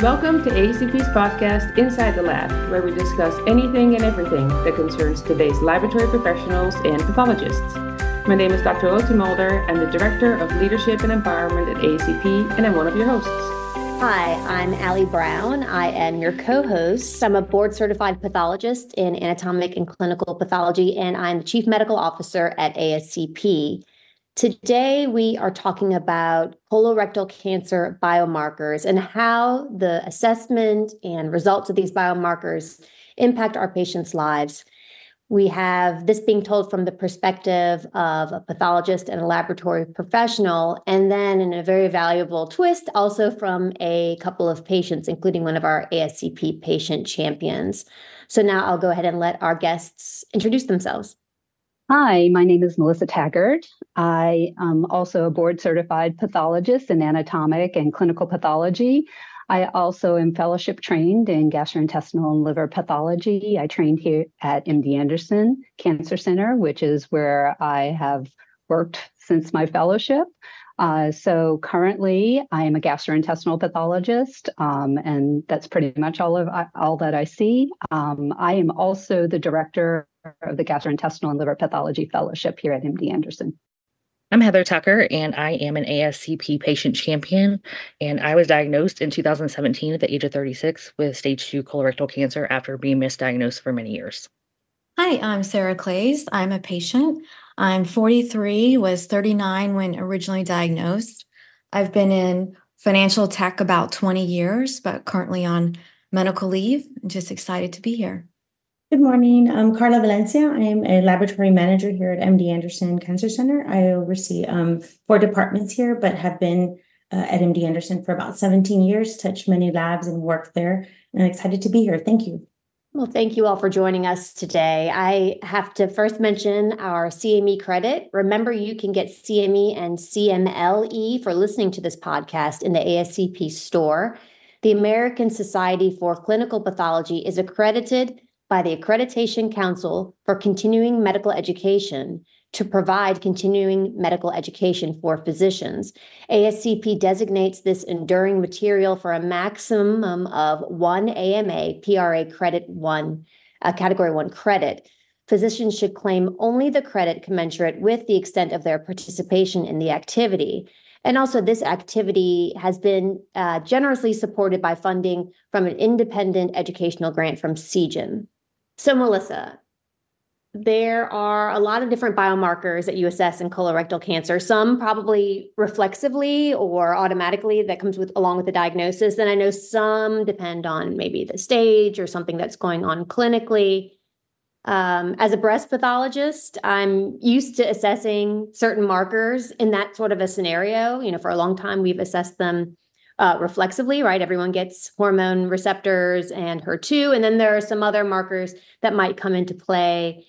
Welcome to ASCP's podcast, Inside the Lab, where we discuss anything and everything that concerns today's laboratory professionals and pathologists. My name is Dr. Lotte Mulder. I'm the Director of Leadership and Empowerment at ACP, and I'm one of your hosts. Hi, I'm Ali Brown. I am your co host. I'm a board certified pathologist in anatomic and clinical pathology, and I'm the Chief Medical Officer at ASCP. Today, we are talking about colorectal cancer biomarkers and how the assessment and results of these biomarkers impact our patients' lives. We have this being told from the perspective of a pathologist and a laboratory professional, and then in a very valuable twist, also from a couple of patients, including one of our ASCP patient champions. So now I'll go ahead and let our guests introduce themselves. Hi, my name is Melissa Taggart. I am also a board certified pathologist in anatomic and clinical pathology. I also am fellowship trained in gastrointestinal and liver pathology. I trained here at MD Anderson Cancer Center, which is where I have worked since my fellowship. Uh, so currently, I am a gastrointestinal pathologist, um, and that's pretty much all of all that I see. Um, I am also the director of the Gastrointestinal and Liver Pathology Fellowship here at MD Anderson. I'm Heather Tucker, and I am an ASCP patient champion. And I was diagnosed in 2017 at the age of 36 with stage two colorectal cancer after being misdiagnosed for many years. Hi, I'm Sarah Claeys. I'm a patient. I'm 43, was 39 when originally diagnosed. I've been in financial tech about 20 years, but currently on medical leave. I'm just excited to be here. Good morning. I'm Karla Valencia. I am a laboratory manager here at MD Anderson Cancer Center. I oversee um, four departments here, but have been uh, at MD Anderson for about 17 years, touched many labs and worked there. And I'm excited to be here. Thank you. Well, thank you all for joining us today. I have to first mention our CME credit. Remember, you can get CME and CMLE for listening to this podcast in the ASCP store. The American Society for Clinical Pathology is accredited by the Accreditation Council for Continuing Medical Education to provide continuing medical education for physicians. ASCP designates this enduring material for a maximum of one AMA PRA credit one, uh, category one credit. Physicians should claim only the credit commensurate with the extent of their participation in the activity. And also, this activity has been uh, generously supported by funding from an independent educational grant from Seagen. So, Melissa, there are a lot of different biomarkers that you assess in colorectal cancer. Some probably reflexively or automatically that comes with along with the diagnosis. and I know some depend on maybe the stage or something that's going on clinically. Um, as a breast pathologist, I'm used to assessing certain markers in that sort of a scenario. You know, for a long time, we've assessed them uh, reflexively, right? Everyone gets hormone receptors and HER2. And then there are some other markers that might come into play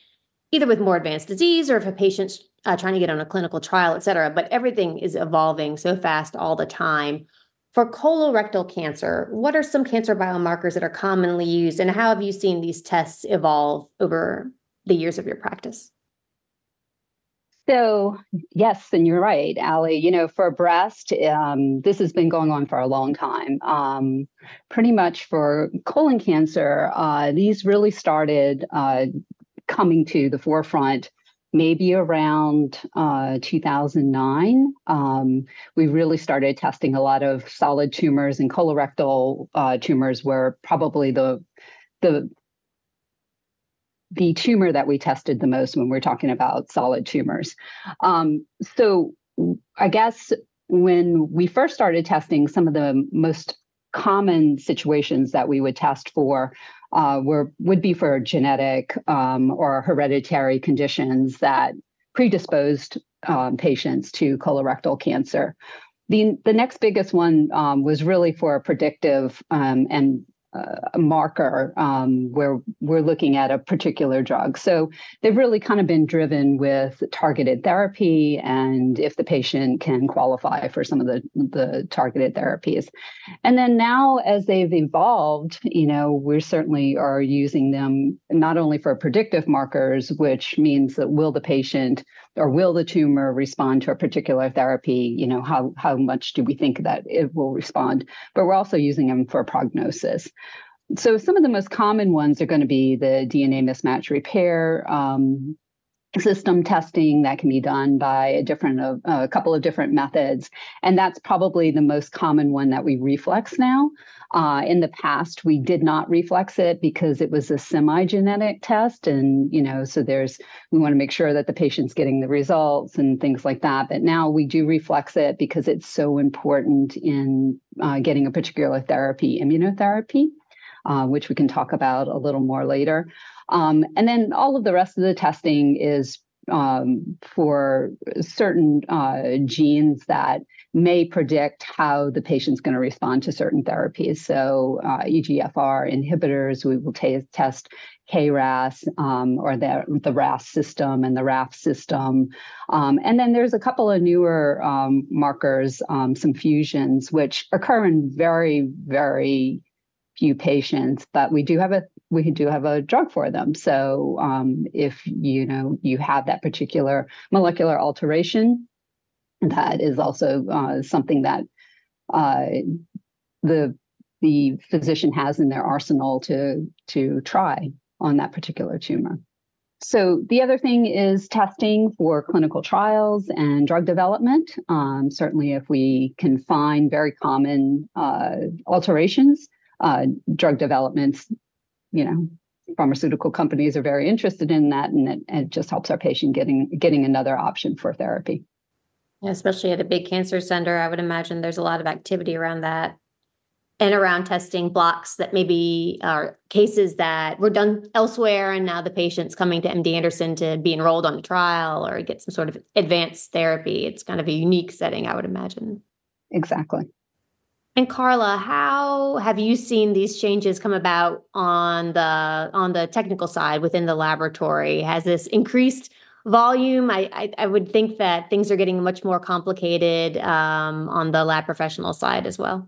either with more advanced disease or if a patient's uh, trying to get on a clinical trial, et cetera. But everything is evolving so fast all the time. For colorectal cancer, what are some cancer biomarkers that are commonly used, and how have you seen these tests evolve over the years of your practice? So, yes, and you're right, Ali. You know, for breast, um, this has been going on for a long time. Um, pretty much for colon cancer, uh, these really started uh, coming to the forefront maybe around uh, 2009. Um, we really started testing a lot of solid tumors, and colorectal uh, tumors were probably the the the tumor that we tested the most when we're talking about solid tumors. Um, so I guess when we first started testing, some of the most common situations that we would test for uh, were would be for genetic um, or hereditary conditions that predisposed um, patients to colorectal cancer. The, the next biggest one um, was really for predictive um, and marker um, where we're looking at a particular drug. So they've really kind of been driven with targeted therapy and if the patient can qualify for some of the, the targeted therapies. And then now, as they've evolved, you know, we certainly are using them not only for predictive markers, which means that will the patient or will the tumor respond to a particular therapy? You know, how how much do we think that it will respond? But we're also using them for prognosis. So some of the most common ones are going to be the DNA mismatch repair. Um, system testing that can be done by a different uh, a couple of different methods. And that's probably the most common one that we reflex now. Uh, in the past we did not reflex it because it was a semi-genetic test and you know so there's we want to make sure that the patient's getting the results and things like that. But now we do reflex it because it's so important in uh, getting a particular therapy immunotherapy uh, which we can talk about a little more later um, and then all of the rest of the testing is um, for certain uh, genes that may predict how the patient's going to respond to certain therapies. So, uh, EGFR inhibitors, we will t- test KRAS um, or the, the RAS system and the RAF system. Um, and then there's a couple of newer um, markers, um, some fusions, which occur in very, very few patients, but we do have a we do have a drug for them. So um, if you know you have that particular molecular alteration, that is also uh, something that uh, the the physician has in their arsenal to to try on that particular tumor. So the other thing is testing for clinical trials and drug development. Um, certainly, if we can find very common uh, alterations, uh, drug developments you know pharmaceutical companies are very interested in that and it, it just helps our patient getting getting another option for therapy. Especially at a big cancer center i would imagine there's a lot of activity around that and around testing blocks that maybe are cases that were done elsewhere and now the patient's coming to md anderson to be enrolled on the trial or get some sort of advanced therapy. It's kind of a unique setting i would imagine. Exactly and Karla, how have you seen these changes come about on the on the technical side within the laboratory? Has this increased volume? I I, I would think that things are getting much more complicated um, on the lab professional side as well.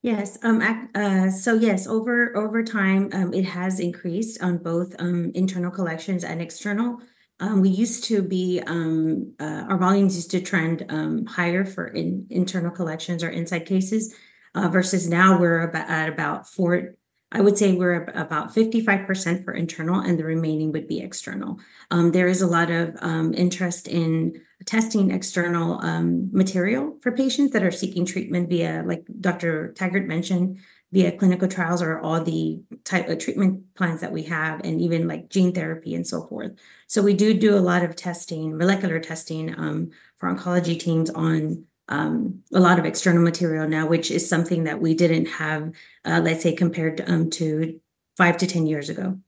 Yes. Um. Uh. So yes, over over time, um, it has increased on both um internal collections and external. Um, we used to be, um, uh, our volumes used to trend um, higher for in, internal collections or inside cases, uh, versus now we're about, at about four. I would say we're about 55% for internal and the remaining would be external. Um, there is a lot of um, interest in testing external um, material for patients that are seeking treatment via, like Dr. Taggart mentioned, via clinical trials or all the type of treatment plans that we have and even like gene therapy and so forth. So we do do a lot of testing molecular testing um, for oncology teams on um, a lot of external material now which is something that we didn't have uh, let's say compared um, to five to ten years ago.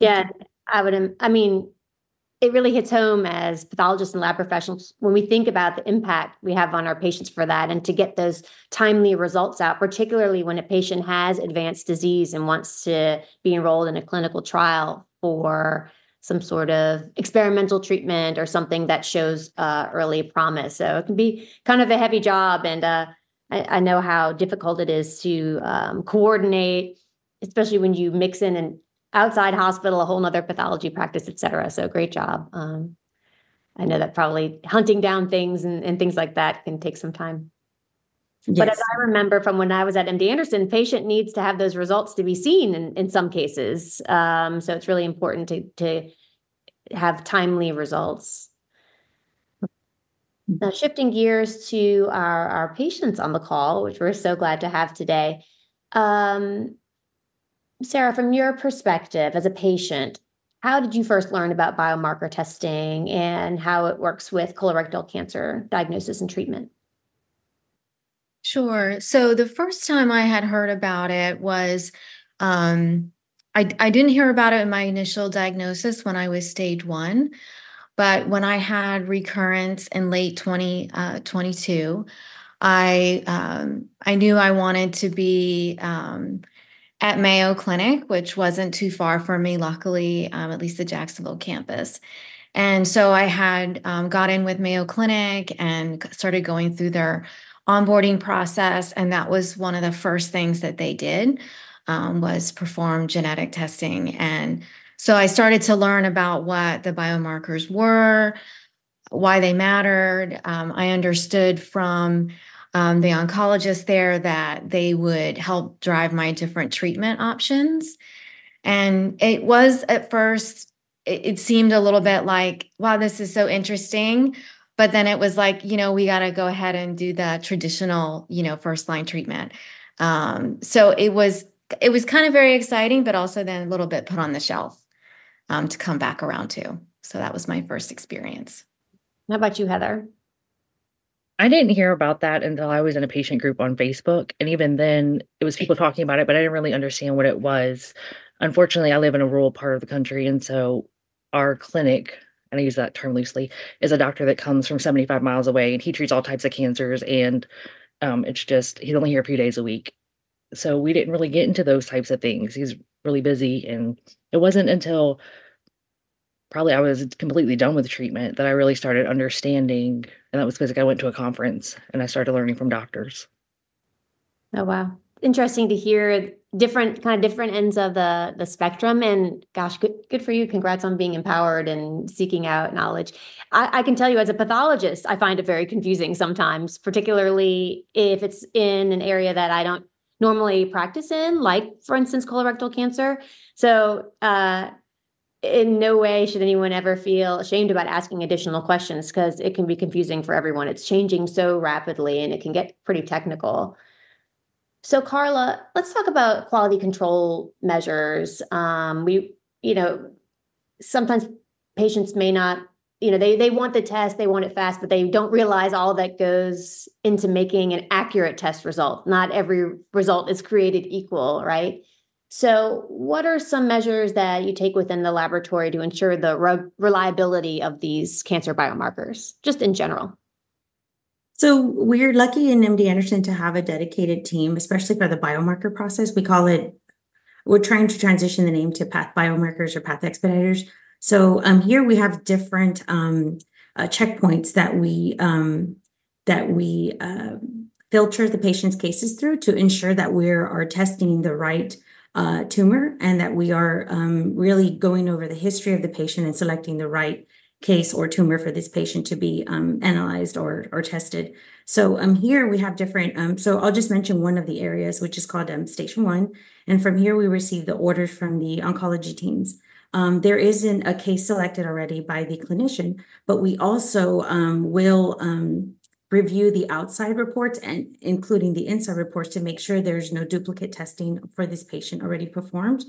Yeah i would i mean it really hits home as pathologists and lab professionals when we think about the impact we have on our patients for that and to get those timely results out, particularly when a patient has advanced disease and wants to be enrolled in a clinical trial for some sort of experimental treatment or something that shows uh, early promise. So it can be kind of a heavy job. And uh, I, I, know how difficult it is to um, coordinate, especially when you mix in an outside hospital, a whole nother pathology practice, et cetera. So great job. Um, I know that probably hunting down things and, and things like that can take some time. Yes. But as I remember from when I was at MD Anderson, patient needs to have those results to be seen in, in some cases. Um, so it's really important to, to have timely results. Now, shifting gears to our, our patients on the call, which we're so glad to have today. Um, Sarah, from your perspective as a patient, how did you first learn about biomarker testing and how it works with colorectal cancer diagnosis and treatment? Sure. So the first time I had heard about it was um, I, I didn't hear about it in my initial diagnosis when I was stage one, but when I had recurrence in late 2022, uh, I um, I knew I wanted to be um, at Mayo Clinic, which wasn't too far from me, luckily, um, at least the Jacksonville campus. And so I had um, got in with Mayo Clinic and started going through their onboarding process. And that was one of the first things that they did um, was perform genetic testing. And So I started to learn about what the biomarkers were, why they mattered. Um, I understood from um, the oncologist there that they would help drive my different treatment options. And it was at first, it, it seemed a little bit like, wow, this is so interesting. But then it was like, you know, we got to go ahead and do the traditional, you know, first line treatment. Um, so it was, it was kind of very exciting, but also then a little bit put on the shelf um, to come back around to. So that was my first experience. How about you, Heather? I didn't hear about that until I was in a patient group on Facebook. And even then, it was people talking about it, but I didn't really understand what it was. Unfortunately, I live in a rural part of the country. And so our clinic, and I use that term loosely, is a doctor that comes from 75 miles away and he treats all types of cancers. And um, it's just, he's only here a few days a week. So we didn't really get into those types of things. He's really busy. And it wasn't until probably I was completely done with treatment that I really started understanding. And that was because like, I went to a conference and I started learning from doctors. Oh wow. Interesting to hear different kind of different ends of the the spectrum and gosh good good for you congrats on being empowered and seeking out knowledge I, I can tell you as a pathologist i find it very confusing sometimes particularly if it's in an area that i don't normally practice in like for instance colorectal cancer so uh in no way should anyone ever feel ashamed about asking additional questions because it can be confusing for everyone. It's changing so rapidly and it can get pretty technical. So, Karla, let's talk about quality control measures. Um, we, you know, sometimes patients may not, you know, they they want the test, they want it fast, but they don't realize all that goes into making an accurate test result. Not every result is created equal, right? So, what are some measures that you take within the laboratory to ensure the re- reliability of these cancer biomarkers, just in general? So, we're lucky in MD Anderson to have a dedicated team, especially for the biomarker process. We call it, we're trying to transition the name to Path Biomarkers or Path Expediters. So, um, here we have different um, uh, checkpoints that we um, that we uh, filter the patient's cases through to ensure that we are testing the right uh, tumor and that we are um, really going over the history of the patient and selecting the right case or tumor for this patient to be um, analyzed or, or tested. So um, here we have different, so I'll just mention one of the areas, which is called station one. And from here, we receive the orders from the oncology teams. There isn't a case selected already by the clinician, but we also will review the outside reports and including the inside reports to make sure there's no duplicate testing for this patient already performed.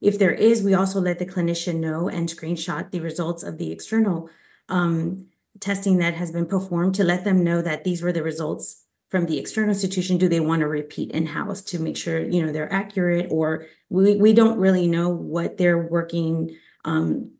If there is, we also let the clinician know and screenshot the results of the external um, testing that has been performed to let them know that these were the results from the external institution. Do they want to repeat in-house to make sure you know they're accurate, or we we don't really know what they're working um,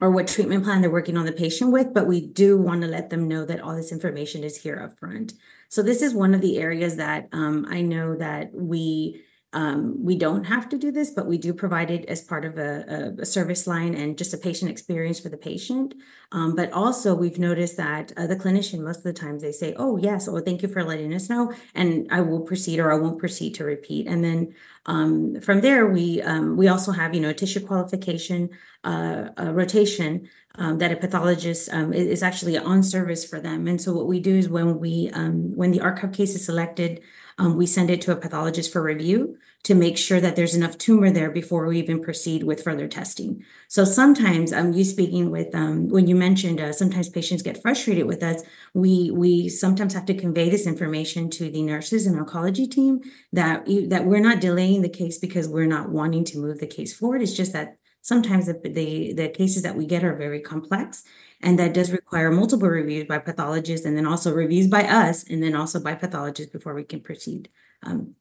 or what treatment plan they're working on the patient with, but we do want to let them know that all this information is here up front. So this is one of the areas that um, I know that we um, we don't have to do this, but we do provide it as part of a, a, service line and just a patient experience for the patient. Um, but also, we've noticed that uh, the clinician, most of the times, they say, "Oh yes, oh thank you for letting us know," and I will proceed or I won't proceed to repeat. And then um, from there, we um, we also have you know tissue qualification uh, rotation um, that a pathologist um, is actually on service for them. And so what we do is when we um, when the archive case is selected, um, we send it to a pathologist for review to make sure that there's enough tumor there before we even proceed with further testing. So sometimes, um, you speaking with um, when you mentioned uh, sometimes patients get frustrated with us. We we sometimes have to convey this information to the nurses and oncology team that that we're not delaying the case because we're not wanting to move the case forward. It's just that sometimes the, the, the cases that we get are very complex and that does require multiple reviews by pathologists and then also reviews by us and then also by pathologists before we can proceed um,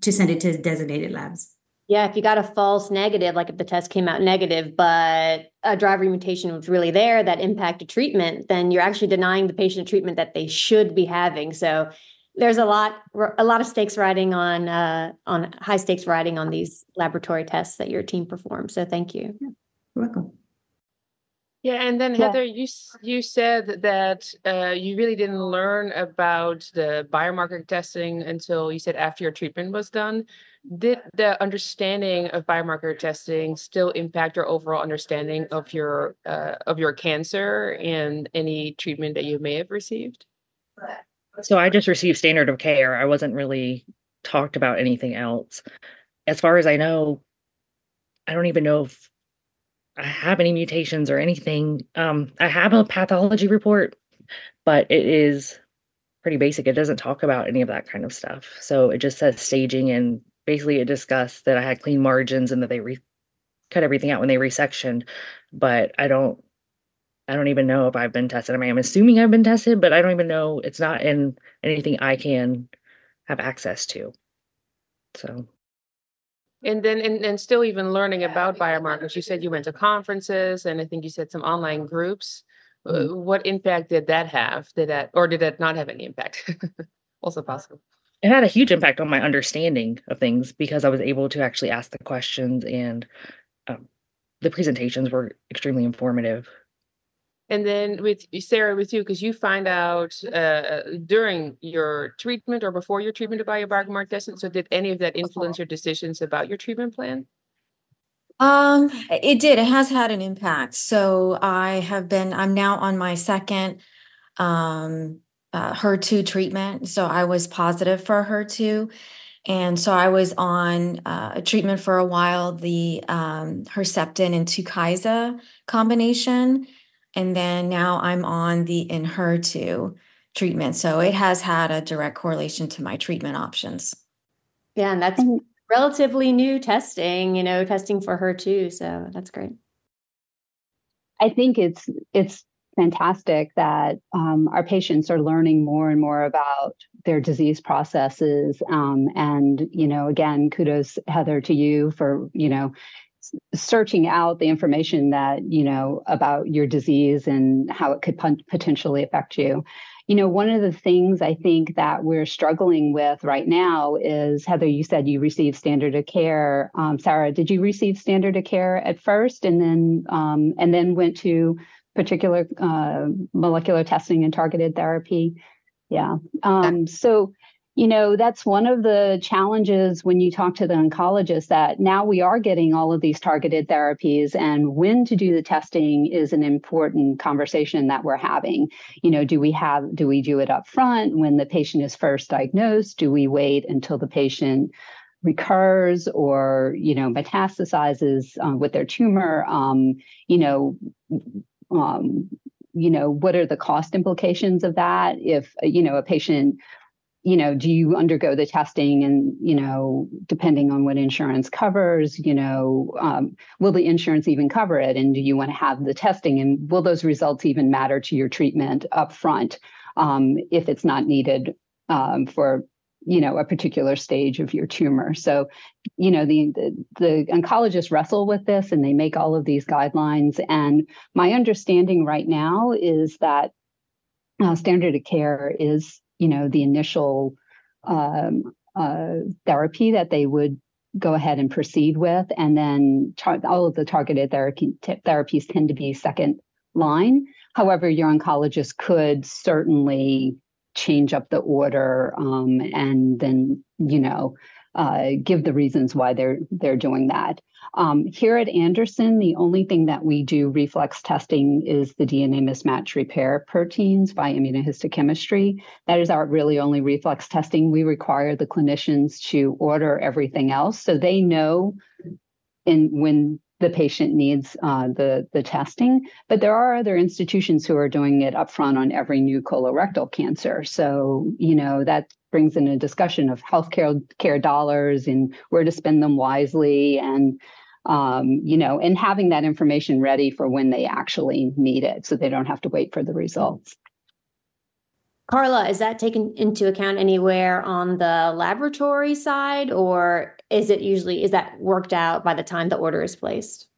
to send it to designated labs. Yeah, if you got a false negative, like if the test came out negative, but a driver mutation was really there that impacted treatment, then you're actually denying the patient treatment that they should be having. So there's a lot a lot of stakes riding on uh, on high stakes riding on these laboratory tests that your team performs. So thank you. Yeah, you're welcome. Yeah, and then yeah. Heather, you you said that uh, you really didn't learn about the biomarker testing until you said after your treatment was done. did the understanding of biomarker testing still impact your overall understanding of your uh, of your cancer and any treatment that you may have received? So I just received standard of care. I wasn't really talked about anything else. As far as I know, I don't even know if I have any mutations or anything. Um, I have a pathology report, but it is pretty basic. It doesn't talk about any of that kind of stuff. So it just says staging and basically it discussed that I had clean margins and that they re- cut everything out when they resectioned. But I don't I don't even know if I've been tested. I mean, I'm assuming I've been tested, but I don't even know. It's not in anything I can have access to. So. And then, and, and still even learning about biomarkers. You said you went to conferences, and I think you said some online groups. Uh, mm-hmm. what impact did that have? Did that, or did that not have any impact? also possible. It had a huge impact on my understanding of things because I was able to actually ask the questions, and um, the presentations were extremely informative. And then with Sarah, with you, because you find out uh, during your treatment or before your treatment about your biomarker testing. So did any of that influence your decisions about your treatment plan? Um, it did. It has had an impact. So I have been. I'm now on my second um, uh, HER2 treatment. So I was positive for HER2. And so I was on uh, a treatment for a while, the um, Herceptin and Tukysa combination and then now I'm on the Enhertu treatment. So it has had a direct correlation to my treatment options. Yeah, and that's relatively new testing, you know, testing for HER2. So that's great. I think it's it's fantastic that um, our patients are learning more and more about their disease processes. Um, and you know, again, kudos Heather to you for you know searching out the information that you know about your disease and how it could potentially affect you. You know one of the things i think that we're struggling with right now is heather you said you received standard of care. Um, sarah did you receive standard of care at first and then um, and then went to particular uh, molecular testing and targeted therapy? Yeah. Um, so you know that's one of the challenges when you talk to the oncologist that now we are getting all of these targeted therapies and when to do the testing is an important conversation that we're having. You know do we have do we do it up front when the patient is first diagnosed? Do we wait until the patient recurs or you know metastasizes uh, with their tumor? Um, you know um, you know what are the cost implications of that? If you know a patient you know, do you undergo the testing and, you know, depending on what insurance covers, you know, um, will the insurance even cover it? And do you want to have the testing and will those results even matter to your treatment up front um, if it's not needed um, for, you know, a particular stage of your tumor? So, you know, the, the, the oncologists wrestle with this and they make all of these guidelines. And my understanding right now is that uh, standard of care is you know the initial um, uh, therapy that they would go ahead and proceed with, and then tar- all of the targeted therapy t- therapies tend to be second line. However, your oncologist could certainly change up the order um, and then you know uh, give the reasons why they're they're doing that. Um, here at Anderson, the only thing that we do reflex testing is the DNA mismatch repair proteins by immunohistochemistry. That is our really only reflex testing. We require the clinicians to order everything else so they know in when the patient needs uh, the the testing. But there are other institutions who are doing it upfront on every new colorectal cancer. So you know that brings in a discussion of healthcare care dollars and where to spend them wisely and um, you know and having that information ready for when they actually need it so they don't have to wait for the results karla is that taken into account anywhere on the laboratory side or is it usually is that worked out by the time the order is placed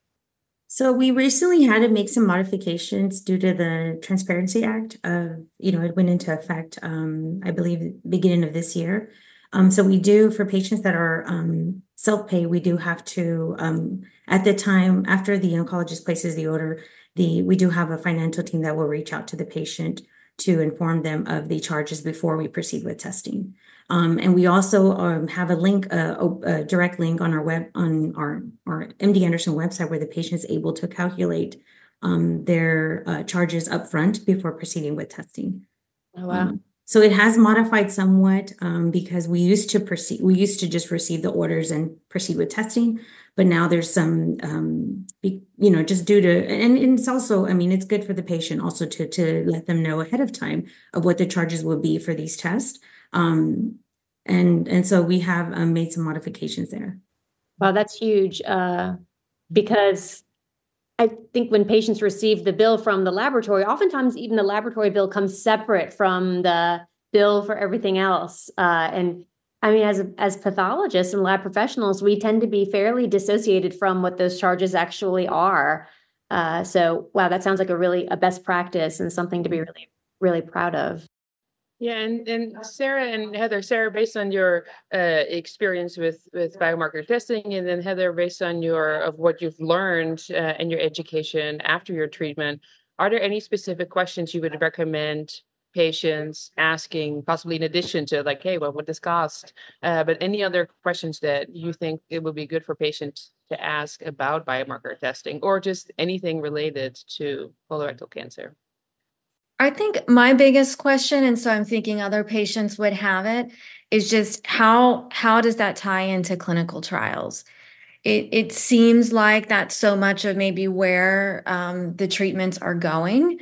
so we recently had to make some modifications due to the Transparency Act of, you know, it went into effect, um, I believe, beginning of this year. Um, so we do for patients that are um, self-pay, we do have to um, at the time after the oncologist places the order, the we do have a financial team that will reach out to the patient to inform them of the charges before we proceed with testing. Um, and we also um, have a link, uh, a direct link on our web on our our MD Anderson website where the patient is able to calculate um, their uh, charges upfront before proceeding with testing. Oh, wow. So it has modified somewhat um, because we used to proceed, we used to just receive the orders and proceed with testing, but now there's some, um, you know, just due to, and, and, it's also, I mean, it's good for the patient also to to let them know ahead of time of what the charges will be for these tests, um, and and so we have um, made some modifications there. Wow, that's huge uh, because I think when patients receive the bill from the laboratory, oftentimes even the laboratory bill comes separate from the bill for everything else. Uh, and I mean, as as pathologists and lab professionals, we tend to be fairly dissociated from what those charges actually are. Uh, so, wow, that sounds like a really a best practice and something to be really really proud of. Yeah, and, and Sarah and Heather, Sarah, based on your uh, experience with with biomarker testing, and then Heather, based on your of what you've learned uh, in your education after your treatment, are there any specific questions you would recommend patients asking, possibly in addition to like, hey, well, what this cost? Uh, but any other questions that you think it would be good for patients to ask about biomarker testing, or just anything related to colorectal cancer? I think my biggest question, and so I'm thinking other patients would have it, is just how how does that tie into clinical trials? It it seems like that's so much of maybe where um, the treatments are going,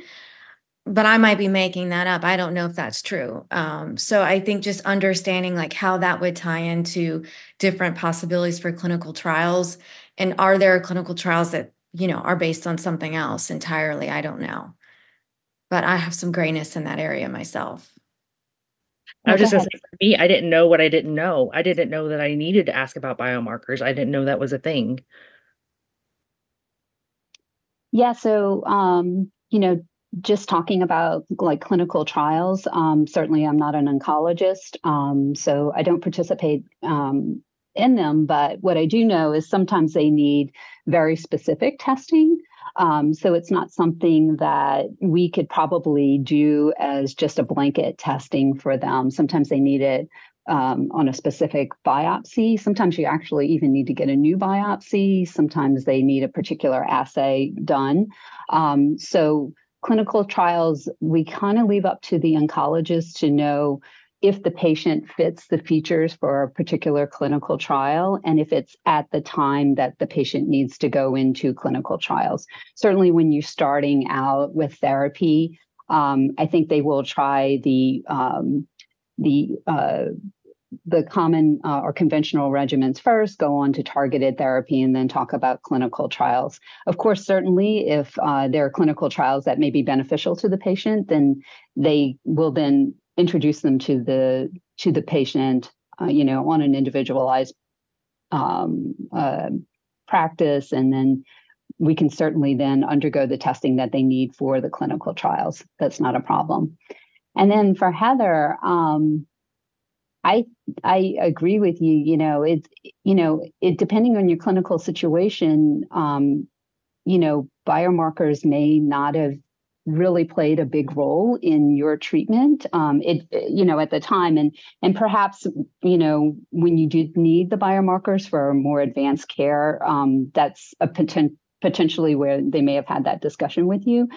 but I might be making that up. I don't know if that's true. Um, so I think just understanding like how that would tie into different possibilities for clinical trials, and are there clinical trials that you know are based on something else entirely? I don't know but I have some grayness in that area myself. I was just gonna say for me, I didn't know what I didn't know. I didn't know that I needed to ask about biomarkers. I didn't know that was a thing. Yeah, so um, you know, just talking about like clinical trials, um, certainly I'm not an oncologist, um, so I don't participate um, in them. But what I do know is sometimes they need very specific testing. Um, so it's not something that we could probably do as just a blanket testing for them. Sometimes they need it um, on a specific biopsy. Sometimes you actually even need to get a new biopsy. Sometimes they need a particular assay done. Um, so clinical trials, we kind of leave up to the oncologist to know if the patient fits the features for a particular clinical trial and if it's at the time that the patient needs to go into clinical trials. Certainly, when you're starting out with therapy, um, I think they will try the um, the uh, the common uh, or conventional regimens first, go on to targeted therapy, and then talk about clinical trials. Of course, certainly, if uh, there are clinical trials that may be beneficial to the patient, then they will then introduce them to the to the patient, uh, you know, on an individualized um, uh, practice, and then we can certainly then undergo the testing that they need for the clinical trials. That's not a problem. And then for Heather, um, I I agree with you. You know, it's you know, it depending on your clinical situation, um, you know, biomarkers may not have really played a big role in your treatment um, it you know at the time. And and perhaps you know when you did need the biomarkers for more advanced care um, that's a poten- potentially where they may have had that discussion with you.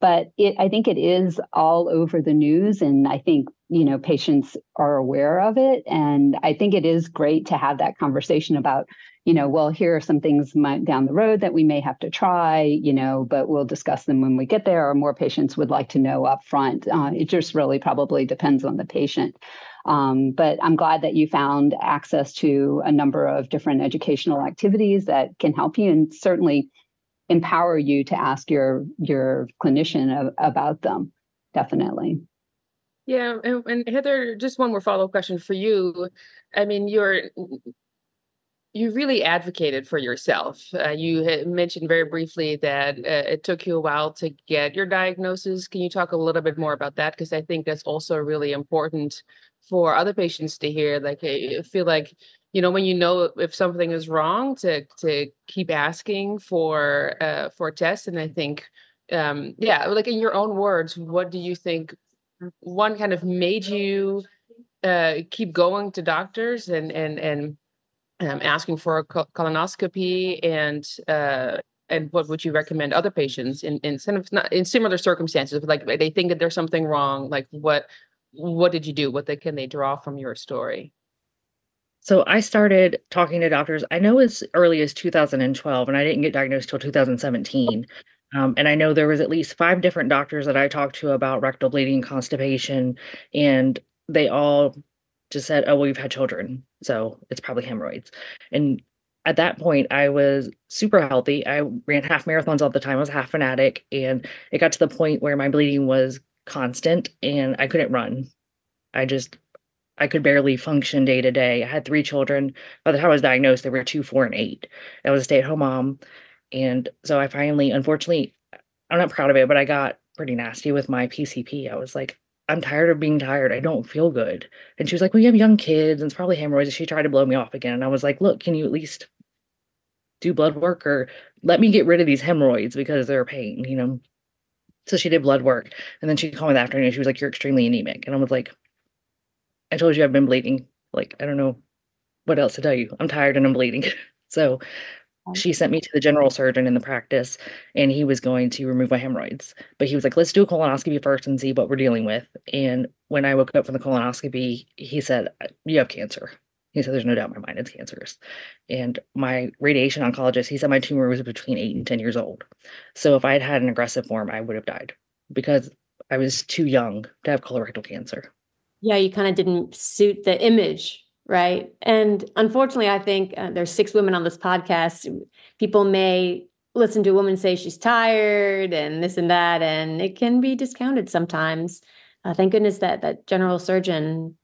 But it i think it is all over the news and i think you know patients are aware of it. And i think it is great to have that conversation about you know well here are some things might, down the road that we may have to try you know but we'll discuss them when we get there or more patients would like to know up front. Uh, it just really probably depends on the patient. Um, but i'm glad that you found access to a number of different educational activities that can help you and certainly empower you to ask your your clinician about them definitely. Yeah and, and heather just one more follow-up question for you. I mean you're you really advocated for yourself. Uh, you mentioned very briefly that uh, it took you a while to get your diagnosis. Can you talk a little bit more about that? Because I think that's also really important for other patients to hear. Like, I feel like you know when you know if something is wrong, to to keep asking for uh, for tests. And I think, um, yeah, like in your own words, what do you think one kind of made you uh, keep going to doctors and and and um, asking for a colonoscopy and uh, and what would you recommend other patients in in not in similar circumstances like they think that there's something wrong like what what did you do what they, can they draw from your story so I started talking to doctors. I know as early as 2012, and I didn't get diagnosed till 2017. Um, and I know there was at least five different doctors that I talked to about rectal bleeding, constipation, and they all just said, "Oh, well, you've had children, so it's probably hemorrhoids." And at that point, I was super healthy. I ran half marathons all the time. I was half fanatic, and it got to the point where my bleeding was constant, and I couldn't run. I just I could barely function day to day. I had three children. By the time I was diagnosed, they were two, four, and eight. I was a stay at home mom. And so I finally, unfortunately, I'm not proud of it, but I got pretty nasty with my PCP. I was like, I'm tired of being tired. I don't feel good. And she was like, Well, you have young kids and it's probably hemorrhoids. She tried to blow me off again. And I was like, Look, can you at least do blood work or let me get rid of these hemorrhoids because they're a pain, you know? So she did blood work. And then she called me that afternoon. She was like, You're extremely anemic. And I was like, I told you I've been bleeding. Like, I don't know what else to tell you. I'm tired and I'm bleeding. so she sent me to the general surgeon in the practice and he was going to remove my hemorrhoids. But he was like, let's do a colonoscopy first and see what we're dealing with. And when I woke up from the colonoscopy, he said, uh, You have cancer. He said, There's no doubt in my mind it's cancerous. And my radiation oncologist, he said my tumor was between eight and 10 years old. So if I had had an aggressive form, I would have died because I was too young to have colorectal cancer yeah, you kind of didn't suit the image, right? And unfortunately, I think uh, there's six women on this podcast. People may listen to a woman say she's tired and this and that, and it can be discounted sometimes. Uh, thank goodness that that general surgeon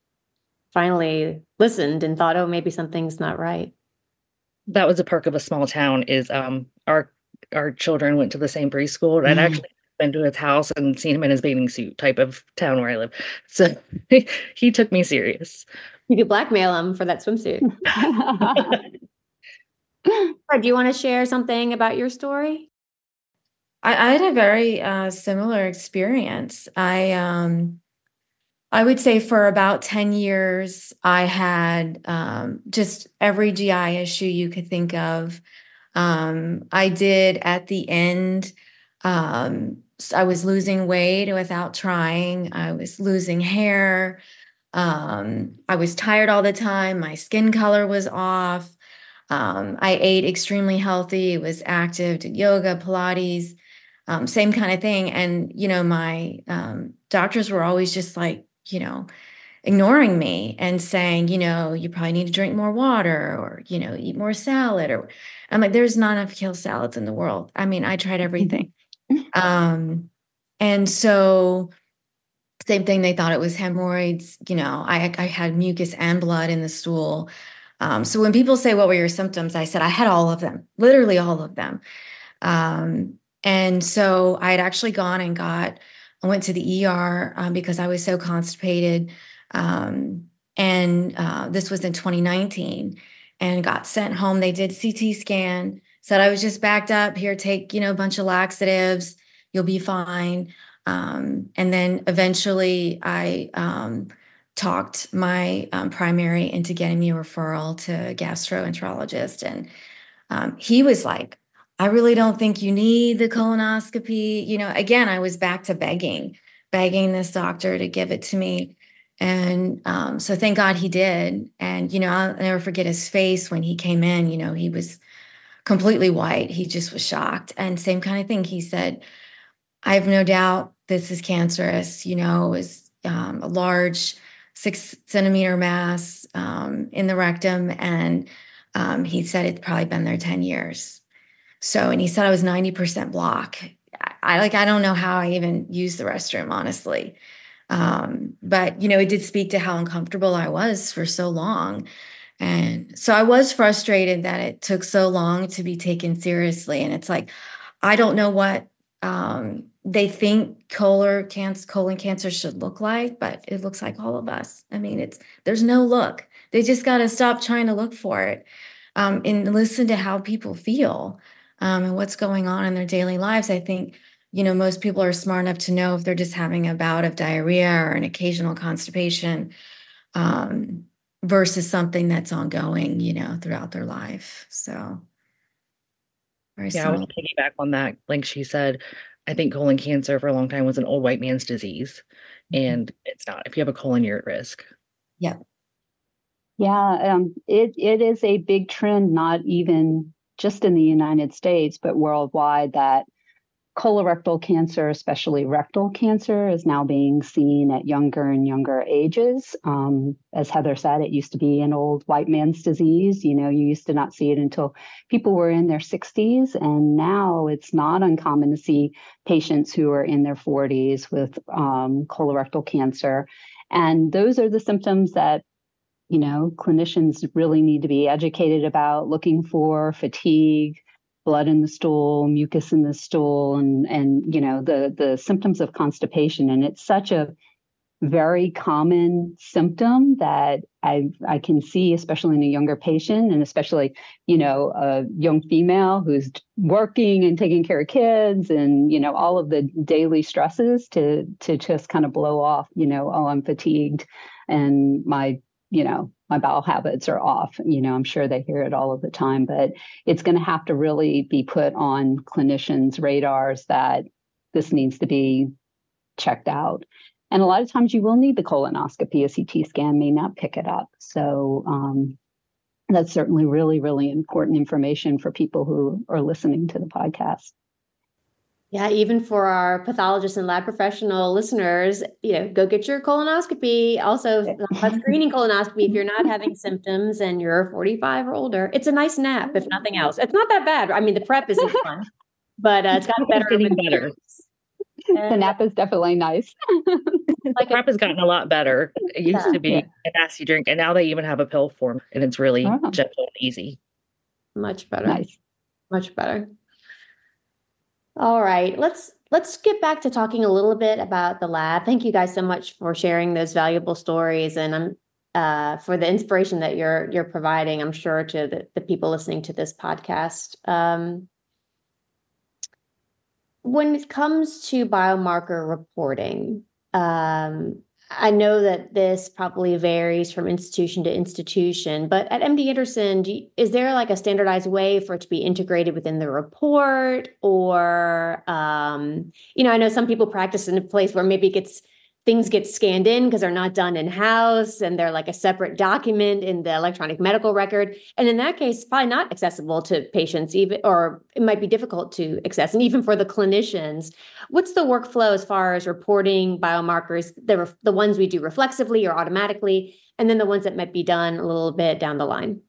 finally listened and thought, oh, maybe something's not right. That was a perk of a small town. Is um our our children went to the same preschool, and mm. actually been to his house and seen him in his bathing suit type of town where I live. So he took me serious. You could blackmail him for that swimsuit. Do you want to share something about your story? I, I had a very uh, similar experience. I um, I would say for about 10 years, I had um, just every GI issue you could think of. Um, I did at the end um, I was losing weight without trying. I was losing hair. Um, I was tired all the time. My skin color was off. Um, I ate extremely healthy, was active, did yoga, Pilates, um, same kind of thing. And, you know, my um, doctors were always just like, you know, ignoring me and saying, you know, you probably need to drink more water or, you know, eat more salad. Or I'm like, there's not enough kale salads in the world. I mean, I tried everything. Um, and so same thing, they thought it was hemorrhoids. You know, I, I had mucus and blood in the stool. Um, so when people say, What were your symptoms? I said, I had all of them, literally all of them. Um, and so I had actually gone and got, I went to the ER um, because I was so constipated. Um, and uh, this was in 2019 and got sent home. They did CT scan said I was just backed up. Here, take you know a bunch of laxatives. You'll be fine. Um, and then eventually, I um, talked my um, primary into getting me a referral to a gastroenterologist, and um, he was like, "I really don't think you need the colonoscopy." You know, again, I was back to begging, begging this doctor to give it to me. And um, so thank God he did. And, you know, I'll never forget his face when he came in. You know, he was completely white. He just was shocked. And same kind of thing. He said, I have no doubt this is cancerous. You know, it was um, a large six centimeter mass um, in the rectum. And um, he said it's probably been there 10 years. So, and he said I was 90% block. I like, I don't know how I even used the restroom, honestly. Um, but, you know, it did speak to how uncomfortable I was for so long. And so I was frustrated that it took so long to be taken seriously. And it's like, I don't know what um, they think colon cancer, colon cancer should look like, but it looks like all of us. I mean, it's there's no look. They just got to stop trying to look for it um, and listen to how people feel um, and what's going on in their daily lives. I think you know, most people are smart enough to know if they're just having a bout of diarrhea or an occasional constipation um, versus something that's ongoing, you know, throughout their life. So, yeah. I want to piggyback on that. Like she said, I think colon cancer for a long time was an old white man's disease, mm-hmm. and it's not. If you have a colon, you're at risk. Yeah. Yeah, um, it it is a big trend, not even just in the United States, but worldwide, that colorectal cancer, especially rectal cancer, is now being seen at younger and younger ages. Um, as Heather said, it used to be an old white man's disease. You know, you used to not see it until people were in their 60s. And now it's not uncommon to see patients who are in their 40s with um, colorectal cancer. And those are the symptoms that you know clinicians really need to be educated about looking for fatigue blood in the stool, mucus in the stool, and and you know the the symptoms of constipation. And it's such a very common symptom that I I can see, especially in a younger patient, and especially you know a young female who's working and taking care of kids, and you know all of the daily stresses to to just kind of blow off. You know, oh, I'm fatigued, and my you know my bowel habits are off. You know, I'm sure they hear it all of the time, but it's going to have to really be put on clinicians' radars that this needs to be checked out. And a lot of times you will need the colonoscopy. A CT scan may not pick it up. So um, that's certainly really, really important information for people who are listening to the podcast. Yeah, even for our pathologists and lab professional listeners, you know, go get your colonoscopy. Also, screening colonoscopy if you're not having symptoms and you're 45 or older. It's a nice nap, if nothing else. It's not that bad. I mean, the prep isn't fun, but uh, it's gotten better. Getting better. the nap is definitely nice. like the prep has gotten a lot better. It used yeah, to be yeah. an nasty drink, and now they even have a pill form, and it's really oh. gentle and easy. Much better. Nice. Much better. All right, let's let's get back to talking a little bit about the lab. Thank you guys so much for sharing those valuable stories, and I'm uh, for the inspiration that you're you're providing. I'm sure to the, the people listening to this podcast. Um, when it comes to biomarker reporting, um, I know that this probably varies from institution to institution, but at MD Anderson, you, is there like a standardized way for it to be integrated within the report? Or, um, you know, I know some people practice in a place where maybe it gets things get scanned in because they're not done in house and they're like a separate document in the electronic medical record. And in that case probably not accessible to patients even or it might be difficult to access and even for the clinicians. What's the workflow as far as reporting biomarkers the, the ones we do reflexively or automatically and then the ones that might be done a little bit down the line?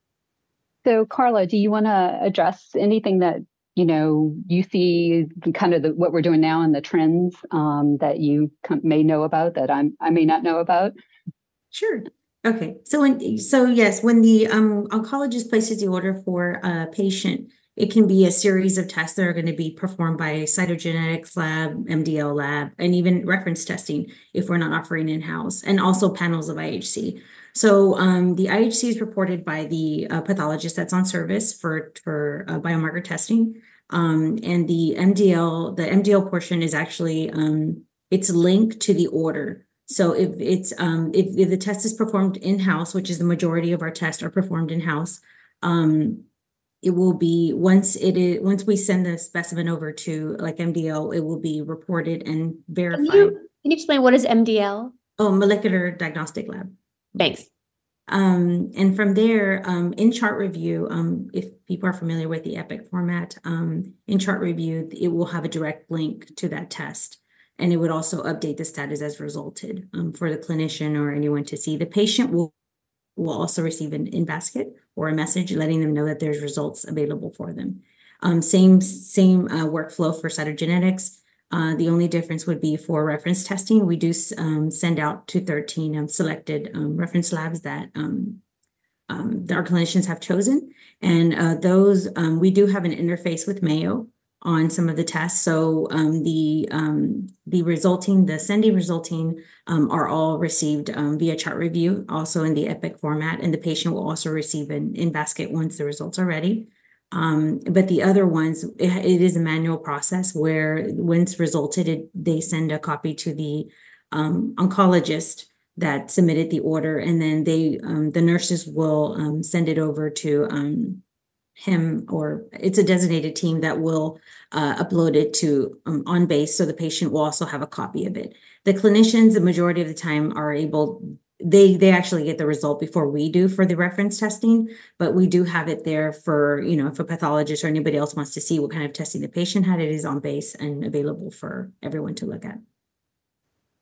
So Karla do you want to address anything that you know you see kind of the, what we're doing now and the trends um, that you may know about that I'm I may not know about? Sure. Okay. So when so yes, when the um, oncologist places the order for a patient, it can be a series of tests that are going to be performed by a cytogenetics lab, MDL lab, and even reference testing if we're not offering in house, and also panels of IHC. So um, the IHC is reported by the uh, pathologist that's on service for for uh, biomarker testing, um, and the MDL the MDL portion is actually um, it's linked to the order. So if it's um, if, if the test is performed in house, which is the majority of our tests are performed in house, um, it will be once it is once we send the specimen over to like MDL, it will be reported and verified. Can you, can you explain what is MDL? Oh, molecular diagnostic lab. Thanks. Um, and from there, um, in chart review, um, if people are familiar with the EPIC format, um, in chart review, it will have a direct link to that test. And it would also update the status as resulted um, for the clinician or anyone to see. The patient will, will also receive an in basket or a message letting them know that there's results available for them. Um, same same uh, workflow for cytogenetics. Uh, the only difference would be for reference testing. We do um, send out to 13 um, selected um, reference labs that, um, um, our clinicians have chosen. And uh, those, um, we do have an interface with Mayo on some of the tests. So the the resulting, the sending resulting are all received via chart review, also in the EPIC format. And the patient will also receive an in basket once the results are ready. Um, but the other ones, it, it is a manual process where once resulted, it, they send a copy to the um, oncologist that submitted the order, and then they um, the nurses will um, send it over to um, him or it's a designated team that will uh, upload it to um, OnBase so the patient will also have a copy of it. The clinicians the majority of the time are able they they actually get the result before we do for the reference testing but we do have it there for you know if a pathologist or anybody else wants to see what kind of testing the patient had it is OnBase and available for everyone to look at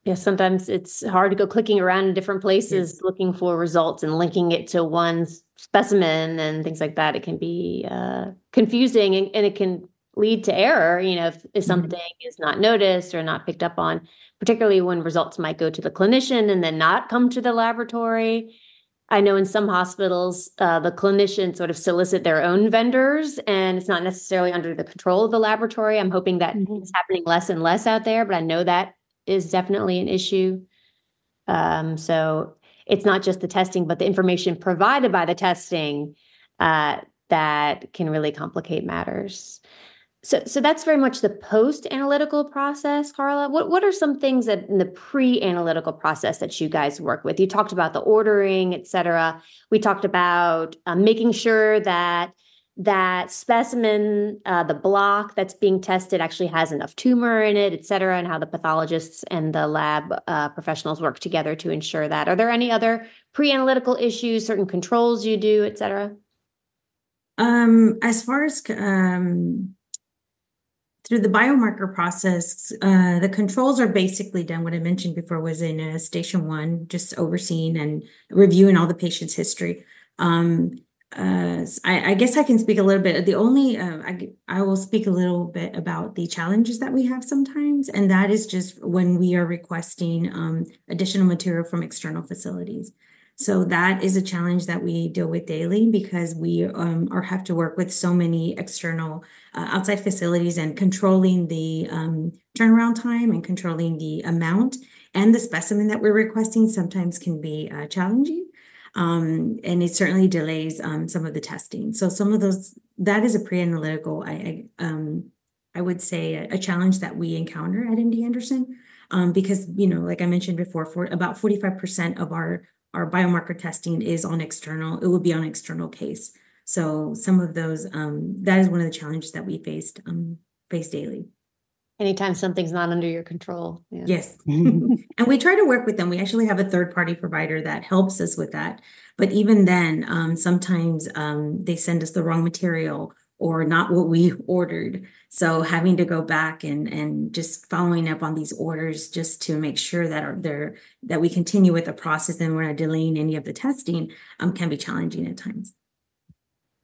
yeah, sometimes it's hard to go clicking around in different places yeah. looking for results and linking it to one specimen and things like that. It can be uh, confusing and, and, it can lead to error, you know, if, if mm-hmm. something mm-hmm. is not noticed or not picked up on, particularly when results might go to the clinician and then not come to the laboratory. I know in some hospitals, uh, the clinicians sort of solicit their own vendors, and it's not necessarily under the control of the laboratory. I'm hoping that mm-hmm. it's happening less and less out there, but I know that is definitely an issue. Um, so it's not just the testing, but the information provided by the testing uh, that can really complicate matters. So, so that's very much the post-analytical process, Karla. What what are some things that in the pre-analytical process that you guys work with? You talked about the ordering, et cetera. We talked about um, making sure that that specimen, uh, the block that's being tested actually has enough tumor in it, et cetera, and how the pathologists and the lab uh, professionals work together to ensure that. Are there any other pre analytical issues, certain controls you do, et cetera? Um, as far as um, through the biomarker process, uh, the controls are basically done. What I mentioned before was in uh, station one, just overseeing and reviewing all the patient's history. Um, uh, I, I, guess I can speak a little bit. The only uh, I, I will speak a little bit about the challenges that we have sometimes, and that is just when we are requesting um, additional material from external facilities. So that is a challenge that we deal with daily because we um, are have to work with so many external uh, outside facilities and controlling the um, turnaround time and controlling the amount and the specimen that we're requesting sometimes can be uh, challenging um, and it certainly delays um, some of the testing. So some of those that is a pre-analytical. I, I um, I would say a, a, challenge that we encounter at MD Anderson um, because you know, like I mentioned before, for about forty five percent of our our biomarker testing is on external. It would be on external case. So some of those um, that is one of the challenges that we faced um, face daily anytime something's not under your control. Yeah. Yes. and we try to work with them. We actually have a third party provider that helps us with that. But even then, um, sometimes um, they send us the wrong material or not what we ordered. So having to go back and and just following up on these orders just to make sure that are there that we continue with the process and we're not delaying any of the testing um, can be challenging at times.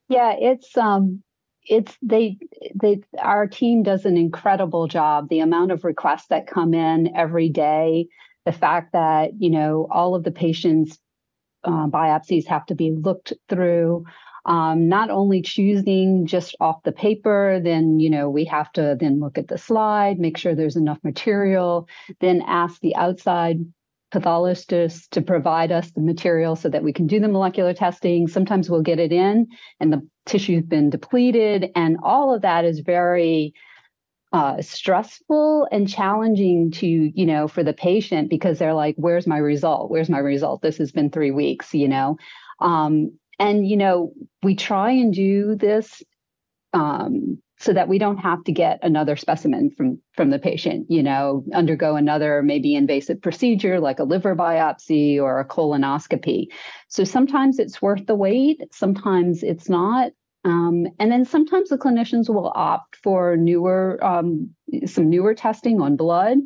Yeah, it's um it's they they our team does an incredible job the amount of requests that come in every day the fact that you know all of the patients uh, biopsies have to be looked through um, not only choosing just off the paper then you know we have to then look at the slide make sure there's enough material then ask the outside pathologists to provide us the material so that we can do the molecular testing. Sometimes we'll get it in and the tissue's been depleted, and all of that is very uh, stressful and challenging to you know for the patient because they're like, "Where's my result? Where's my result? This has been three weeks," you know. Um, and you know, we try and do this um, so that we don't have to get another specimen from from the patient you know undergo another maybe invasive procedure like a liver biopsy or a colonoscopy. So sometimes it's worth the wait sometimes it's not um, and then sometimes the clinicians will opt for newer um, some newer testing on blood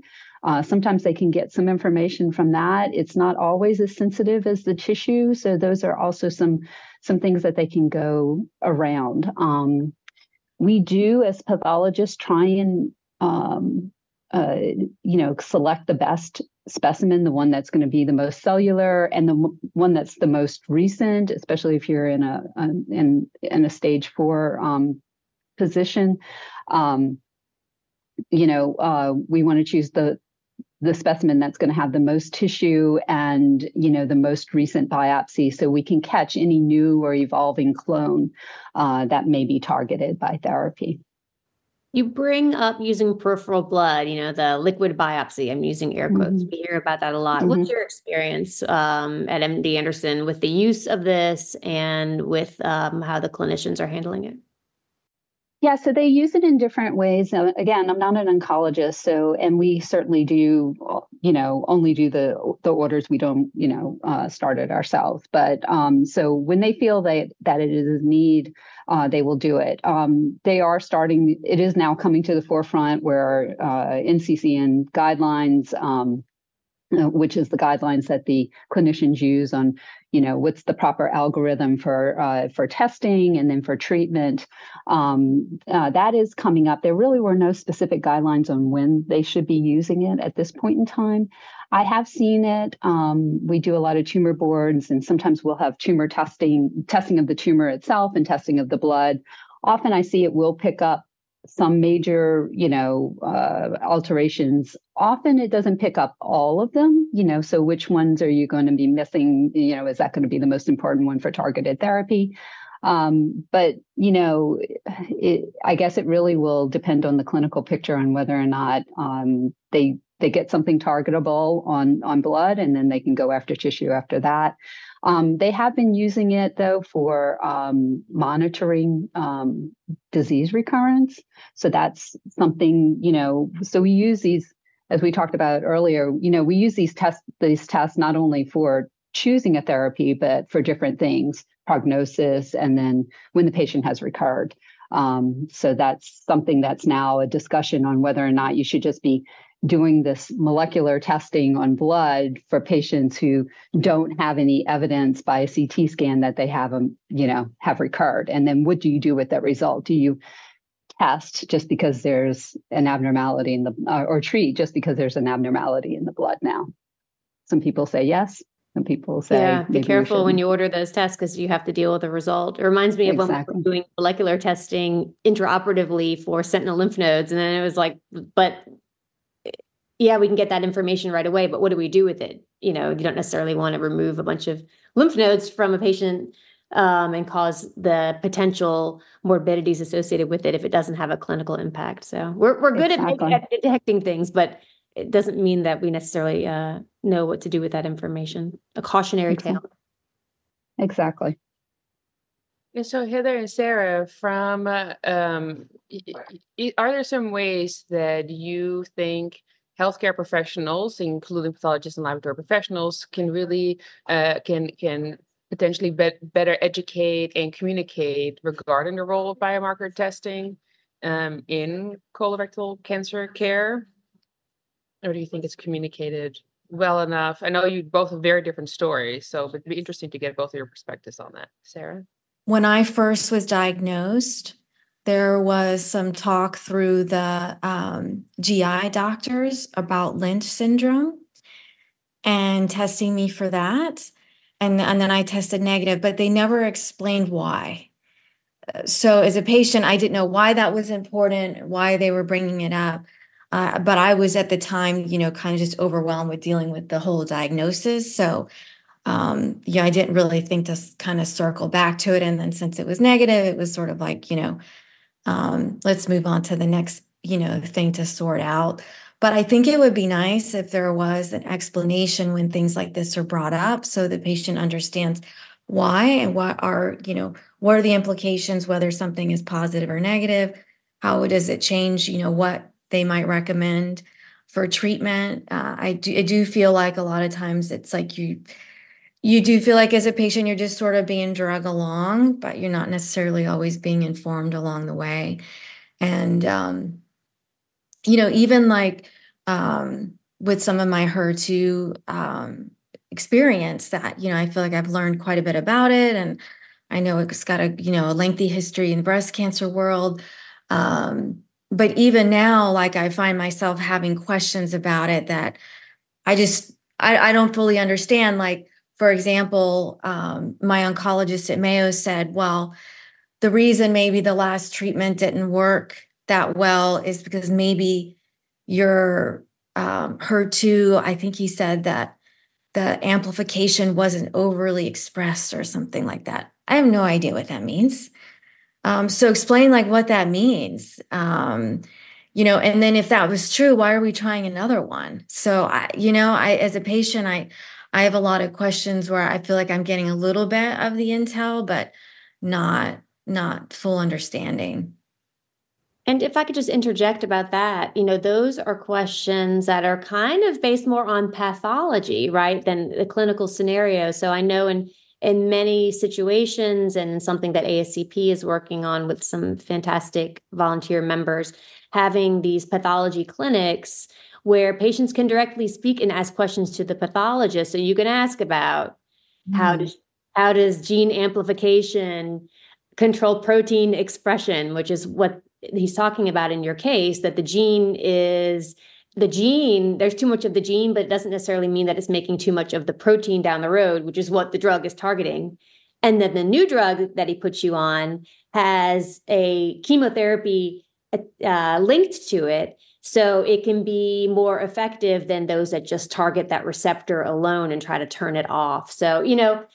uh, sometimes they can get some information from that. It's not always as sensitive as the tissue so those are also some some things that they can go around. Um, we do as pathologists try and um, uh, you know select the best specimen the one that's going to be the most cellular and the one that's the most recent especially if you're in a, a in in a stage four um, position. Um, you know uh, we want to choose the the specimen that's going to have the most tissue and you know the most recent biopsy so we can catch any new or evolving clone uh, that may be targeted by therapy you bring up using peripheral blood, you know, the liquid biopsy. I'm using air quotes. Mm-hmm. We hear about that a lot. Mm-hmm. What's your experience um, at MD Anderson with the use of this and with um, how the clinicians are handling it? Yeah, so they use it in different ways. Now, again, I'm not an oncologist, so and we certainly do, you know, only do the the orders. We don't, you know, uh, start it ourselves. But um, so when they feel that that it is a need, uh, they will do it. Um, they are starting. It is now coming to the forefront where uh, NCCN guidelines. Um, uh, which is the guidelines that the clinicians use on you know what's the proper algorithm for uh, for testing and then for treatment? Um, uh, that is coming up. There really were no specific guidelines on when they should be using it at this point in time. I have seen it. Um, we do a lot of tumor boards and sometimes we'll have tumor testing testing of the tumor itself and testing of the blood. Often i see it will pick up some major, you know, uh, alterations. Often it doesn't pick up all of them, you know. So which ones are you going to be missing? You know, is that going to be the most important one for targeted therapy? Um, but you know, it, I guess it really will depend on the clinical picture on whether or not um, they they get something targetable on on blood, and then they can go after tissue after that. Um, they have been using it though for um, monitoring um, disease recurrence. So that's something, you know, so we use these, as we talked about earlier, you know, we use these tests, these tests not only for choosing a therapy, but for different things, prognosis, and then when the patient has recurred. Um, so that's something that's now a discussion on whether or not you should just be doing this molecular testing on blood for patients who don't have any evidence by a CT scan that they have them, you know, have recurred. And then what do you do with that result? Do you test just because there's an abnormality in the uh, or treat just because there's an abnormality in the blood now? Some people say yes. Some people say, yeah, be careful when you order those tests because you have to deal with the result. It reminds me of exactly. when we were doing molecular testing intraoperatively for sentinel lymph nodes. And then it was like, but yeah, we can get that information right away, but what do we do with it? You know, you don't necessarily want to remove a bunch of lymph nodes from a patient um, and cause the potential morbidities associated with it if it doesn't have a clinical impact. So we're we're good exactly. at, at, detecting things, but it doesn't mean that we necessarily uh, know what to do with that information. A cautionary tale. Exactly. And so, Heather and Sarah, from uh, um, are there some ways that you think healthcare professionals, including pathologists and laboratory professionals, can really uh, can can potentially be- better educate and communicate regarding the role of biomarker testing um, in colorectal cancer care? Or do you think it's communicated well enough? I know you both have very different stories, so it'd be interesting to get both of your perspectives on that. Sarah? When I first was diagnosed, there was some talk through the um, GI doctors about Lynch syndrome and testing me for that. And, and then I tested negative, but they never explained why. So, as a patient, I didn't know why that was important, why they were bringing it up. Uh, but I was at the time, you know, kind of just overwhelmed with dealing with the whole diagnosis. So, um, yeah, I didn't really think to kind of circle back to it. And then since it was negative, it was sort of like, you know, um, let's move on to the next you know thing to sort out. But i think it would be nice if there was an explanation when things like this are brought up so the patient understands why and what are you know what are the implications whether something is positive or negative how does it change you know what they might recommend for treatment. Uh, I, do, I do feel like a lot of times it's like you you do feel like as a patient you're just sort of being drug along but you're not necessarily always being informed along the way. And um, you know even like um, with some of my HER2 um, experience that you know I feel like I've learned quite a bit about it. And I know it's got a you know a lengthy history in the breast cancer world. Um, but even now like I find myself having questions about it that I just I, I don't fully understand like for example, um, my oncologist at Mayo said, well, the reason maybe the last treatment didn't work that well is because maybe your um, HER2, I think he said that the amplification wasn't overly expressed or something like that. I have no idea what that means. Um, so explain like what that means. Um, you know, and then if that was true, why are we trying another one? So I, you know, I as a patient, I I have a lot of questions where I feel like I'm getting a little bit of the intel, but not not full understanding. And if I could just interject about that, you know, those are questions that are kind of based more on pathology, right, than the clinical scenario. So I know in in many situations and something that ASCP is working on with some fantastic volunteer members, having these pathology clinics where patients can directly speak and ask questions to the pathologist. So you can ask about mm. how does how does gene amplification control protein expression, which is what he's talking about in your case, that the gene is the gene, there's too much of the gene, but it doesn't necessarily mean that it's making too much of the protein down the road, which is what the drug is targeting. And then the new drug that he puts you on has a chemotherapy uh, linked to it. So it can be more effective than those that just target that receptor alone and try to turn it off. So, you know,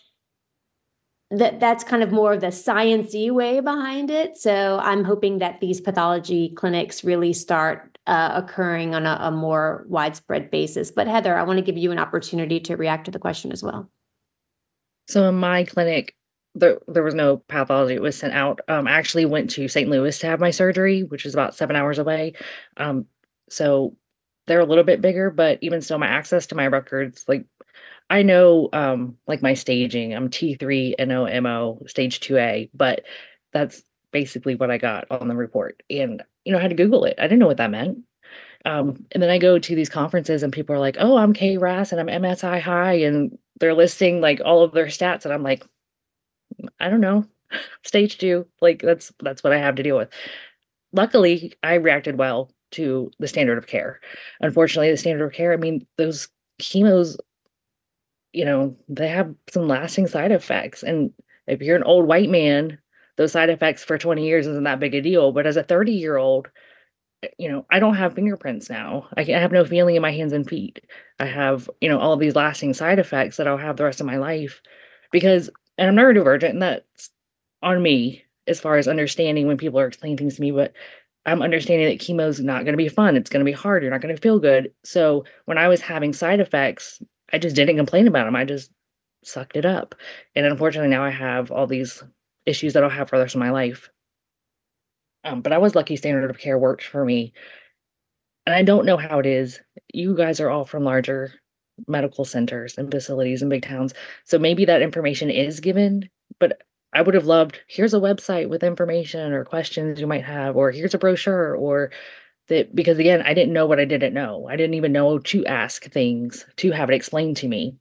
that that's kind of more of the sciency way behind it. So I'm hoping that these pathology clinics really start uh, occurring on a, a more widespread basis. But Heather, I want to give you an opportunity to react to the question as well. So in my clinic, there, there was no pathology. It was sent out. Um, I actually went to St. Louis to have my surgery, which is about seven hours away. Um, so they're a little bit bigger, but even still, my access to my records, like I know um like my staging. I'm T3 NOMO stage 2A, but that's basically what I got on the report. And you know, I had to Google it. I didn't know what that meant. Um, and then I go to these conferences and people are like, "Oh, I'm K KRAS and I'm MSI high," and they're listing like all of their stats, and I'm like, I don't know, stage two. Like that's that's what I have to deal with. Luckily, I reacted well to the standard of care. Unfortunately, the standard of care, I mean, those chemos you know, they have some lasting side effects. And if you're an old white man, those side effects for 20 years isn't that big a deal. But as a 30 year old, eh, you know, I don't have fingerprints now. I have no feeling in my hands and feet. I have, you know, all of these lasting side effects that I'll have the rest of my life because, and I'm neurodivergent, and that's on me as far as understanding when people are explaining things to me. But I'm understanding that chemo is not going to be fun. It's going to be hard. You're not going to feel good. So when I was having side effects, I just didn't complain about them. I just sucked it up. And unfortunately, now I have all these issues that I'll have for the rest of my life. Um, but I was lucky standard of care worked for me. And I don't know how it is. You guys are all from larger medical centers and facilities in big towns. So maybe that information is given, but I would have loved here's a website with information or questions you might have, or here's a brochure, or that because again i didn't know what i didn't know. I didn't even know to ask things to have it explained to me.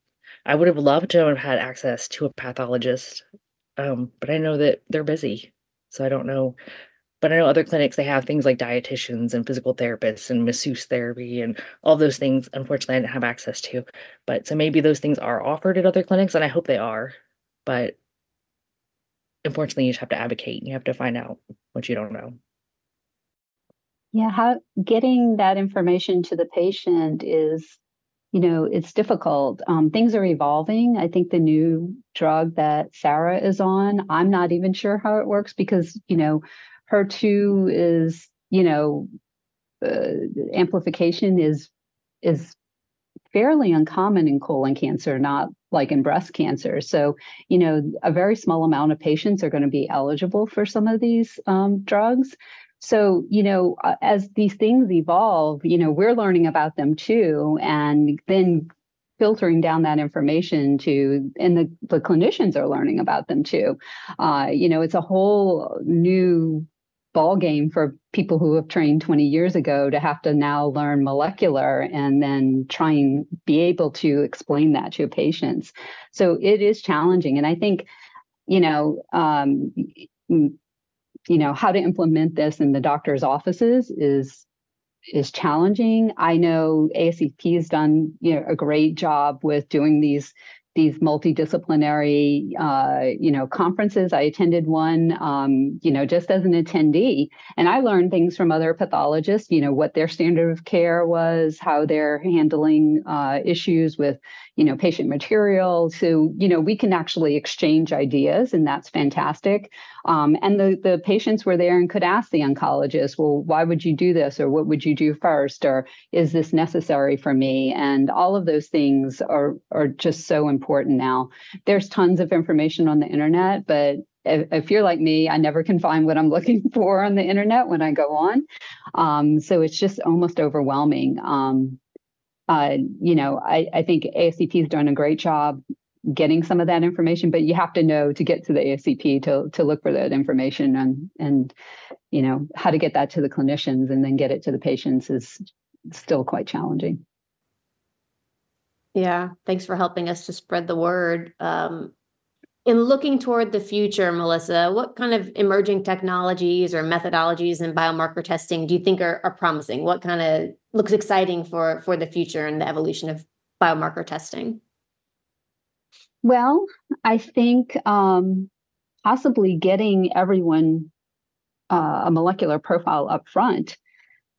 I would have loved to have had access to a pathologist um, but i know that they're busy so i don't know. But i know other clinics they have things like dietitians and physical therapists and masseuse therapy and all those things unfortunately i didn't have access to. But so maybe those things are offered at other clinics and i hope they are. But unfortunately you just have to advocate and you have to find out what you don't know yeah, how getting that information to the patient is, you know, it's difficult. Um, things are evolving. I think the new drug that Sarah is on, I'm not even sure how it works because, you know, HER2 is, you know, uh, amplification is is fairly uncommon in colon cancer, not like in breast cancer. So, you know, a very small amount of patients are going to be eligible for some of these um, drugs. So, you know, uh, as these things evolve, you know, we're learning about them too, and then filtering down that information to, and the, the clinicians are learning about them too. Uh, you know, it's a whole new ball game for people who have trained 20 years ago to have to now learn molecular and then try and be able to explain that to patients. So it is challenging. And I think, you know, um, you know how to implement this in the doctor's offices is is challenging. I know ASCP has done you know a great job with doing these these multidisciplinary, uh, you know, conferences. I attended one, um, you know, just as an attendee, and I learned things from other pathologists. You know, what their standard of care was, how they're handling uh, issues with, you know, patient material. So, you know, we can actually exchange ideas, and that's fantastic. Um, and the the patients were there and could ask the oncologist, well, why would you do this, or what would you do first, or is this necessary for me? And all of those things are are just so important now. There's tons of information on the internet, but if, you're like me, I never can find what I'm looking for on the internet when I go on. Um, so it's just almost overwhelming. Um, uh, you know, I, I think ASCP has done a great job getting some of that information, but you have to know to get to the ASCP to to look for that information and and you know how to get that to the clinicians and then get it to the patients is still quite challenging. Yeah, thanks for helping us to spread the word. Um, in looking toward the future, Melissa, what kind of emerging technologies or methodologies in biomarker testing do you think are, are promising? What kind of looks exciting for for the future and the evolution of biomarker testing? Well, I think um, possibly getting everyone uh, a molecular profile up front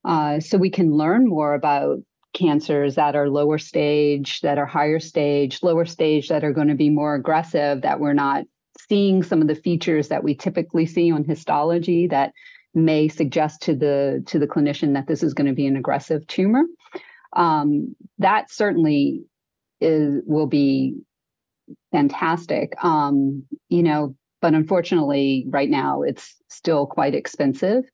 uh, so we can learn more about cancers that are lower stage, that are higher stage, lower stage that are going to be more aggressive, that we're not seeing some of the features that we typically see on histology that may suggest to the to the clinician that this is going to be an aggressive tumor. Um, that certainly is will be fantastic. Um, you know, but unfortunately, right now it's still quite expensive.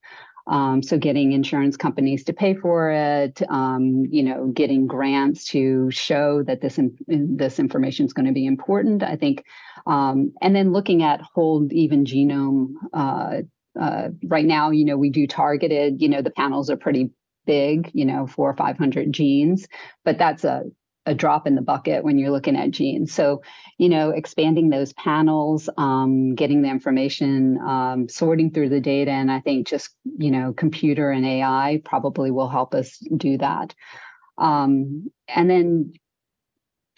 Um, so getting insurance companies to pay for it, um, you know, getting grants to show that this this information is going to be important. I think, um, and then looking at whole even genome. Uh, uh, right now, you know, we do targeted. You know, the panels are pretty big. You know, four or five hundred genes, but that's a a drop in the bucket when you're looking at genes. So, you know, expanding those panels, um, getting the information, um, sorting through the data, and I think just you know, computer and AI probably will help us do that. Um, and then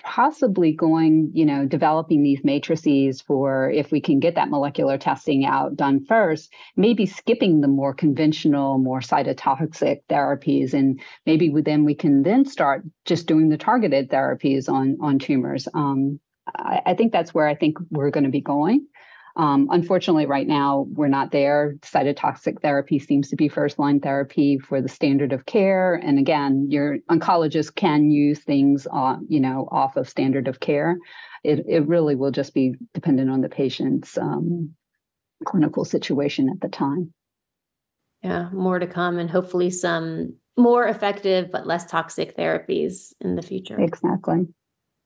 possibly going, you know, developing these matrices for if we can get that molecular testing out done first, maybe skipping the more conventional, more cytotoxic therapies, and maybe then we can then start just doing the targeted therapies on on tumors. Um, I, I think that's where I think we're going to be going. Um, unfortunately, right now, we're not there. Cytotoxic therapy seems to be first line therapy for the standard of care. And again, your oncologist can use things, uh, you know, off of standard of care. It, it really will just be dependent on the patient's um, clinical situation at the time. Yeah, more to come, and hopefully some more effective but less toxic therapies in the future. Exactly.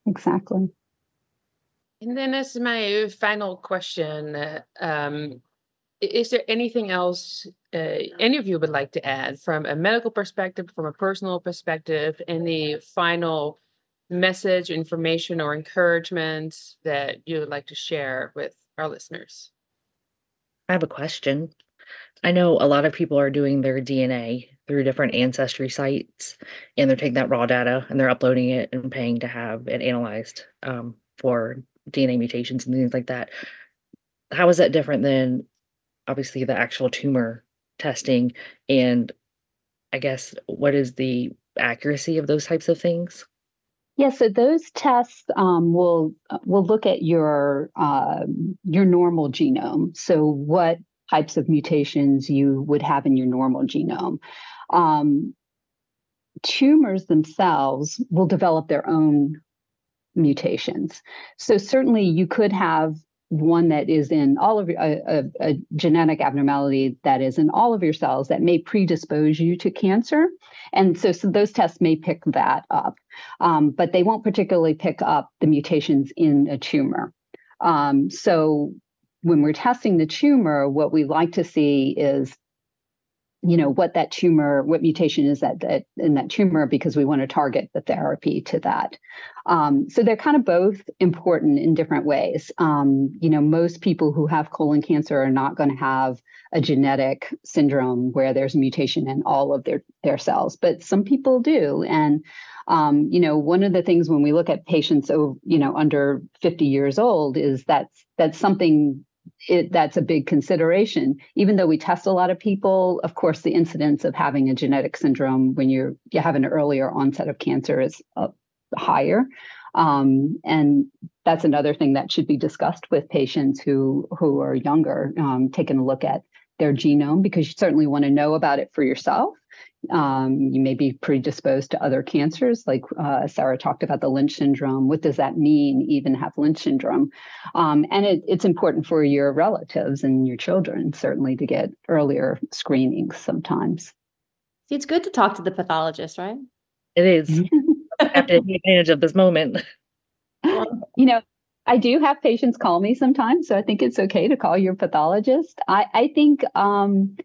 Exactly. And then, as my final question, um, is there anything else uh, any of you would like to add from a medical perspective, from a personal perspective? Any final message, information, or encouragement that you would like to share with our listeners? I have a question. I know a lot of people are doing their DNA through different ancestry sites, and they're taking that raw data and they're uploading it and paying to have it analyzed um, for DNA mutations and things like that. How is that different than obviously the actual tumor testing? And I guess what is the accuracy of those types of things? Yeah, so those tests um, will will look at your uh, your normal genome. So what types of mutations you would have in your normal genome. Um, tumors themselves will develop their own mutations. So certainly you could have one that is in all of your a, a, genetic abnormality that is in all of your cells that may predispose you to cancer and so, so those tests may pick that up um, but they won't particularly pick up the mutations in a tumor um, so when we're testing the tumor what we like to see is you know what that tumor what mutation is that, that in that tumor because we want to target the therapy to that. Um, so they're kind of both important in different ways. Um, you know most people who have colon cancer are not going to have a genetic syndrome where there's a mutation in all of their their cells but some people do. And um, you know, one of the things when we look at patients, you know, under 50 years old is that that's something it, that's a big consideration. Even though we test a lot of people, of course, the incidence of having a genetic syndrome when you're you have an earlier onset of cancer is uh, higher. Um, and that's another thing that should be discussed with patients who who are younger, um, taking a look at their genome because you certainly want to know about it for yourself. Um, you may be predisposed to other cancers, like uh, Sarah talked about the Lynch syndrome. What does that mean, even have Lynch syndrome? Um, and it, it's important for your relatives and your children, certainly, to get earlier screenings sometimes. It's good to talk to the pathologist, right? It is. I have to take advantage of this moment. you know, I do have patients call me sometimes, so I think it's okay to call your pathologist. I, I think um,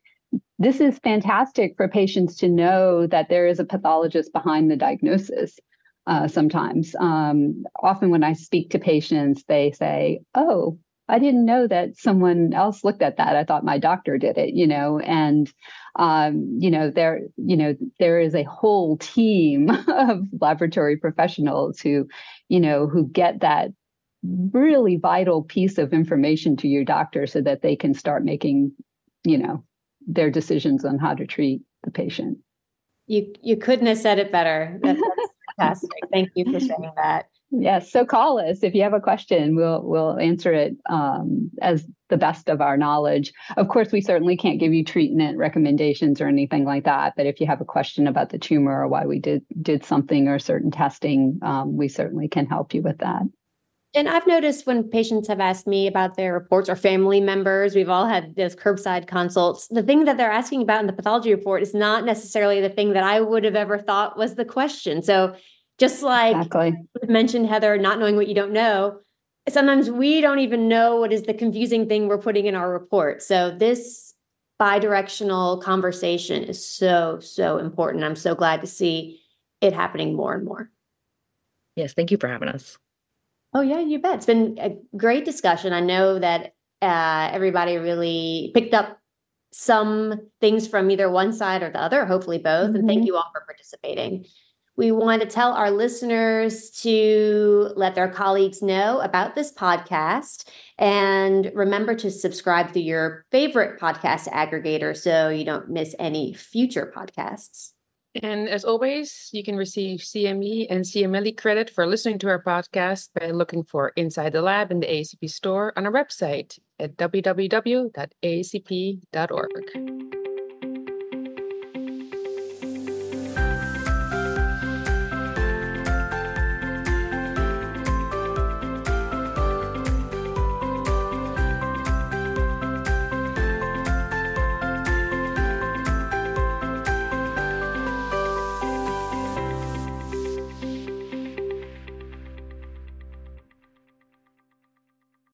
this is fantastic for patients to know that there is a pathologist behind the diagnosis. Uh, sometimes, um, often when I speak to patients, they say, "Oh, I didn't know that someone else looked at that. I thought my doctor did it." You know, and um, you know there, you know, there is a whole team of laboratory professionals who, you know, who get that really vital piece of information to your doctor so that they can start making, you know, their decisions on how to treat the patient. You you couldn't have said it better. that's fantastic. Thank you for saying that. Yes, so call us if you have a question. We'll we'll answer it um, as the best of our knowledge. Of course, we certainly can't give you treatment recommendations or anything like that. But if you have a question about the tumor or why we did did something or certain testing, um, we certainly can help you with that. And I've noticed when patients have asked me about their reports or family members, we've all had those curbside consults. The thing that they're asking about in the pathology report is not necessarily the thing that I would have ever thought was the question. So, just like exactly. you mentioned, Heather, not knowing what you don't know, sometimes we don't even know what is the confusing thing we're putting in our report. So, this bidirectional conversation is so, so important. I'm so glad to see it happening more and more. Yes, thank you for having us. Oh, yeah, you bet. It's been a great discussion. I know that uh, everybody really picked up some things from either one side or the other, hopefully both. Mm-hmm. And thank mm-hmm. you all for participating. We want to tell our listeners to let their colleagues know about this podcast and remember to subscribe to your favorite podcast aggregator so you don't miss any future podcasts. And as always, you can receive CME and CMLE credit for listening to our podcast by looking for Inside the Lab in the ASCP store on our website at www.ascp.org.